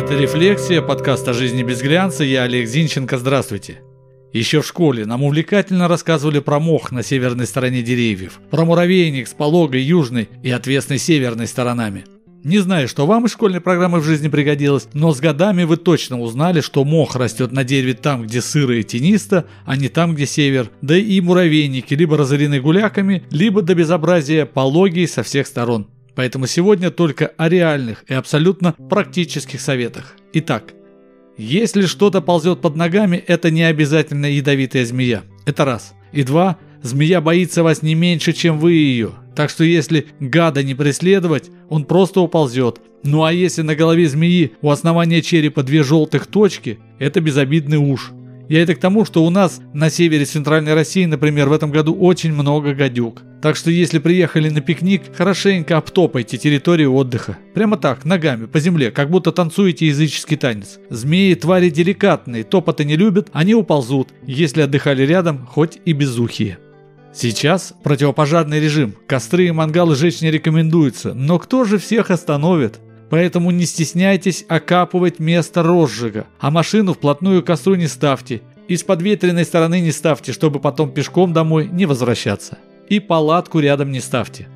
Это «Рефлексия», подкаст о жизни без глянца. Я Олег Зинченко. Здравствуйте. Еще в школе нам увлекательно рассказывали про мох на северной стороне деревьев, про муравейник с пологой южной и отвесной северной сторонами. Не знаю, что вам из школьной программы в жизни пригодилось, но с годами вы точно узнали, что мох растет на дереве там, где сыро и тенисто, а не там, где север. Да и муравейники либо разорены гуляками, либо до безобразия пологие со всех сторон. Поэтому сегодня только о реальных и абсолютно практических советах. Итак, если что-то ползет под ногами, это не обязательно ядовитая змея. Это раз. И два, змея боится вас не меньше, чем вы ее. Так что если гада не преследовать, он просто уползет. Ну а если на голове змеи у основания черепа две желтых точки, это безобидный уж. Я это к тому, что у нас на севере Центральной России, например, в этом году очень много гадюк. Так что если приехали на пикник, хорошенько обтопайте территорию отдыха. Прямо так, ногами, по земле, как будто танцуете языческий танец. Змеи твари деликатные, топота не любят, они уползут, если отдыхали рядом, хоть и безухие. Сейчас противопожарный режим, костры и мангалы жечь не рекомендуется, но кто же всех остановит? Поэтому не стесняйтесь окапывать место розжига, а машину вплотную к костру не ставьте. И с подветренной стороны не ставьте, чтобы потом пешком домой не возвращаться. И палатку рядом не ставьте.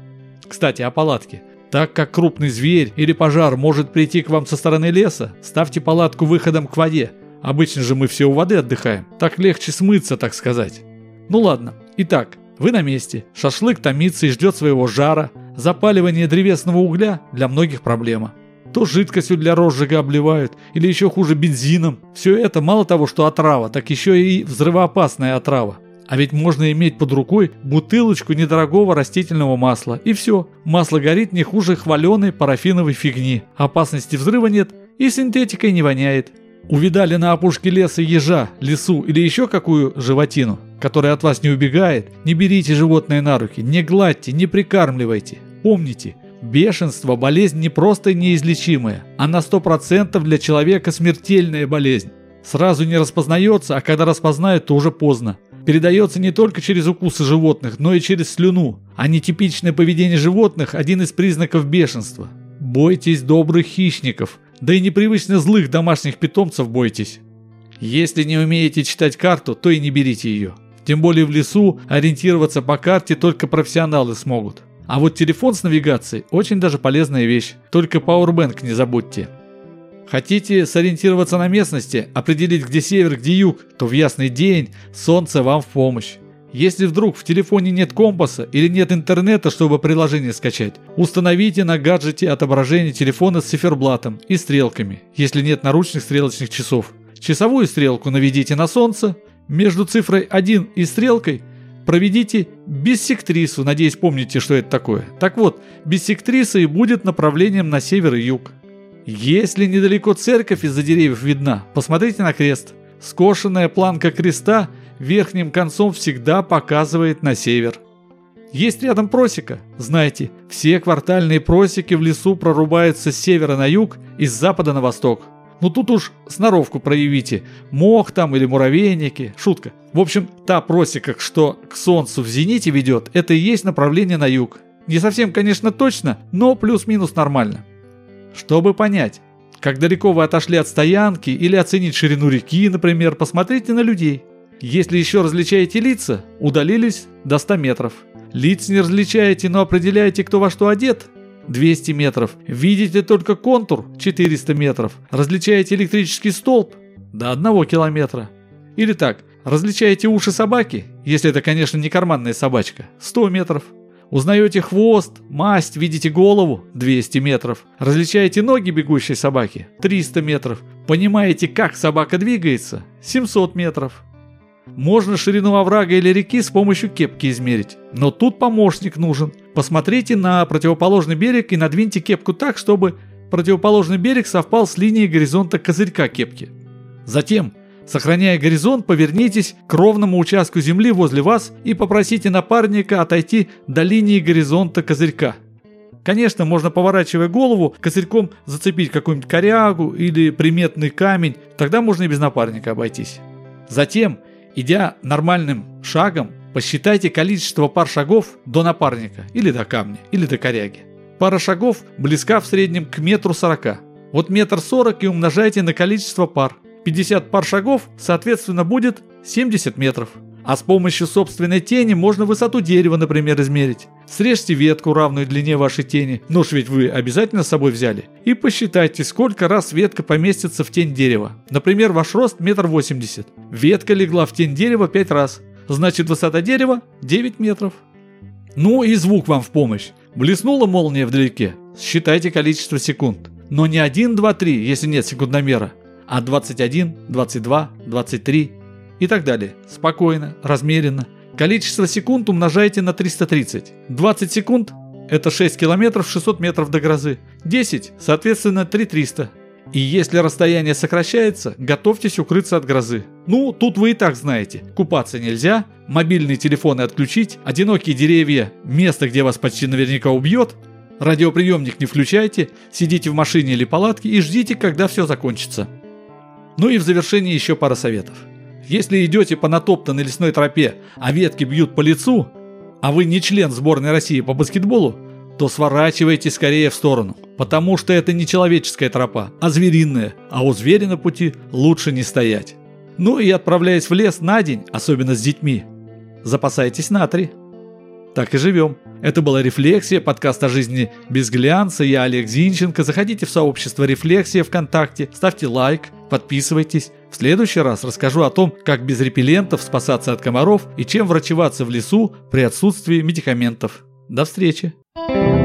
Кстати, о палатке. Так как крупный зверь или пожар может прийти к вам со стороны леса, ставьте палатку выходом к воде. Обычно же мы все у воды отдыхаем. Так легче смыться, так сказать. Ну ладно. Итак, вы на месте. Шашлык томится и ждет своего жара. Запаливание древесного угля для многих проблема то жидкостью для розжига обливают, или еще хуже бензином. Все это мало того, что отрава, так еще и взрывоопасная отрава. А ведь можно иметь под рукой бутылочку недорогого растительного масла. И все, масло горит не хуже хваленой парафиновой фигни. Опасности взрыва нет и синтетикой не воняет. Увидали на опушке леса ежа, лесу или еще какую животину, которая от вас не убегает, не берите животное на руки, не гладьте, не прикармливайте. Помните, Бешенство – болезнь не просто неизлечимая, а на 100% для человека смертельная болезнь. Сразу не распознается, а когда распознают, то уже поздно. Передается не только через укусы животных, но и через слюну. А нетипичное поведение животных – один из признаков бешенства. Бойтесь добрых хищников, да и непривычно злых домашних питомцев бойтесь. Если не умеете читать карту, то и не берите ее. Тем более в лесу ориентироваться по карте только профессионалы смогут. А вот телефон с навигацией очень даже полезная вещь. Только Powerbank не забудьте. Хотите сориентироваться на местности, определить где север, где юг, то в ясный день солнце вам в помощь. Если вдруг в телефоне нет компаса или нет интернета, чтобы приложение скачать, установите на гаджете отображение телефона с циферблатом и стрелками, если нет наручных стрелочных часов. Часовую стрелку наведите на солнце, между цифрой 1 и стрелкой – Проведите биссектрису, надеюсь, помните, что это такое. Так вот, биссектриса и будет направлением на север и юг. Если недалеко церковь из-за деревьев видна, посмотрите на крест. Скошенная планка креста верхним концом всегда показывает на север. Есть рядом просека. Знаете, все квартальные просеки в лесу прорубаются с севера на юг и с запада на восток. Ну тут уж сноровку проявите. Мох там или муравейники. Шутка. В общем, та просека, что к солнцу в зените ведет, это и есть направление на юг. Не совсем, конечно, точно, но плюс-минус нормально. Чтобы понять, как далеко вы отошли от стоянки или оценить ширину реки, например, посмотрите на людей. Если еще различаете лица, удалились до 100 метров. Лиц не различаете, но определяете, кто во что одет, 200 метров. Видите только контур 400 метров. Различаете электрический столб до 1 километра. Или так, различаете уши собаки, если это, конечно, не карманная собачка, 100 метров. Узнаете хвост, масть, видите голову 200 метров. Различаете ноги бегущей собаки 300 метров. Понимаете, как собака двигается 700 метров. Можно ширину оврага или реки с помощью кепки измерить. Но тут помощник нужен. Посмотрите на противоположный берег и надвиньте кепку так, чтобы противоположный берег совпал с линией горизонта козырька кепки. Затем, сохраняя горизонт, повернитесь к ровному участку земли возле вас и попросите напарника отойти до линии горизонта козырька. Конечно, можно поворачивая голову, козырьком зацепить какую-нибудь корягу или приметный камень, тогда можно и без напарника обойтись. Затем Идя нормальным шагом, посчитайте количество пар шагов до напарника, или до камня, или до коряги. Пара шагов близка в среднем к метру сорока. Вот метр сорок и умножайте на количество пар. 50 пар шагов, соответственно, будет 70 метров. А с помощью собственной тени можно высоту дерева, например, измерить. Срежьте ветку, равную длине вашей тени, нож ведь вы обязательно с собой взяли, и посчитайте, сколько раз ветка поместится в тень дерева. Например, ваш рост метр восемьдесят. Ветка легла в тень дерева 5 раз. Значит, высота дерева 9 метров. Ну и звук вам в помощь. Блеснула молния вдалеке. Считайте количество секунд. Но не 1, 2, 3, если нет секундомера, а 21, 22, 23 и так далее. Спокойно, размеренно. Количество секунд умножайте на 330. 20 секунд – это 6 километров 600 метров до грозы. 10, соответственно, 3300. И если расстояние сокращается, готовьтесь укрыться от грозы. Ну, тут вы и так знаете. Купаться нельзя, мобильные телефоны отключить, одинокие деревья, место, где вас почти наверняка убьет. Радиоприемник не включайте, сидите в машине или палатке и ждите, когда все закончится. Ну и в завершении еще пара советов. Если идете по натоптанной лесной тропе, а ветки бьют по лицу, а вы не член сборной России по баскетболу, то сворачивайте скорее в сторону, потому что это не человеческая тропа, а звериная, а у зверя на пути лучше не стоять. Ну и отправляясь в лес на день, особенно с детьми, запасайтесь натрий. Так и живем. Это была «Рефлексия», подкаст о жизни без глянца. Я Олег Зинченко. Заходите в сообщество «Рефлексия» ВКонтакте, ставьте лайк, подписывайтесь. В следующий раз расскажу о том, как без репеллентов спасаться от комаров и чем врачеваться в лесу при отсутствии медикаментов. До встречи! Thank you.